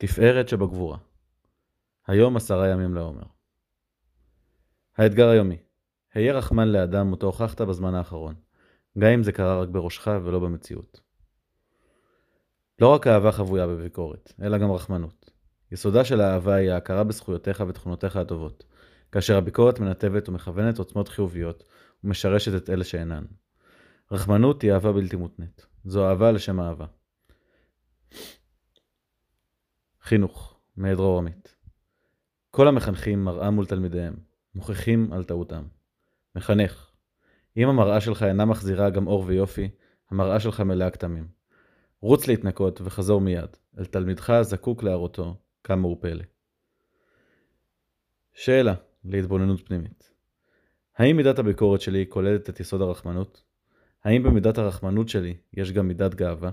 תפארת שבגבורה. היום עשרה ימים לעומר. האתגר היומי היה רחמן לאדם אותו הוכחת בזמן האחרון, גם אם זה קרה רק בראשך ולא במציאות. לא רק אהבה חבויה בביקורת, אלא גם רחמנות. יסודה של האהבה היא ההכרה בזכויותיך ותכונותיך הטובות, כאשר הביקורת מנתבת ומכוונת עוצמות חיוביות ומשרשת את אלה שאינן. רחמנות היא אהבה בלתי מותנית. זו אהבה לשם אהבה. חינוך, מאת דרור עמית. כל המחנכים מראה מול תלמידיהם, מוכיחים על טעותם. מחנך, אם המראה שלך אינה מחזירה גם אור ויופי, המראה שלך מלאה כתמים. רוץ להתנקות וחזור מיד, אל תלמידך הזקוק להראותו, כמה הוא פלא. שאלה, להתבוננות פנימית. האם מידת הביקורת שלי כוללת את יסוד הרחמנות? האם במידת הרחמנות שלי יש גם מידת גאווה?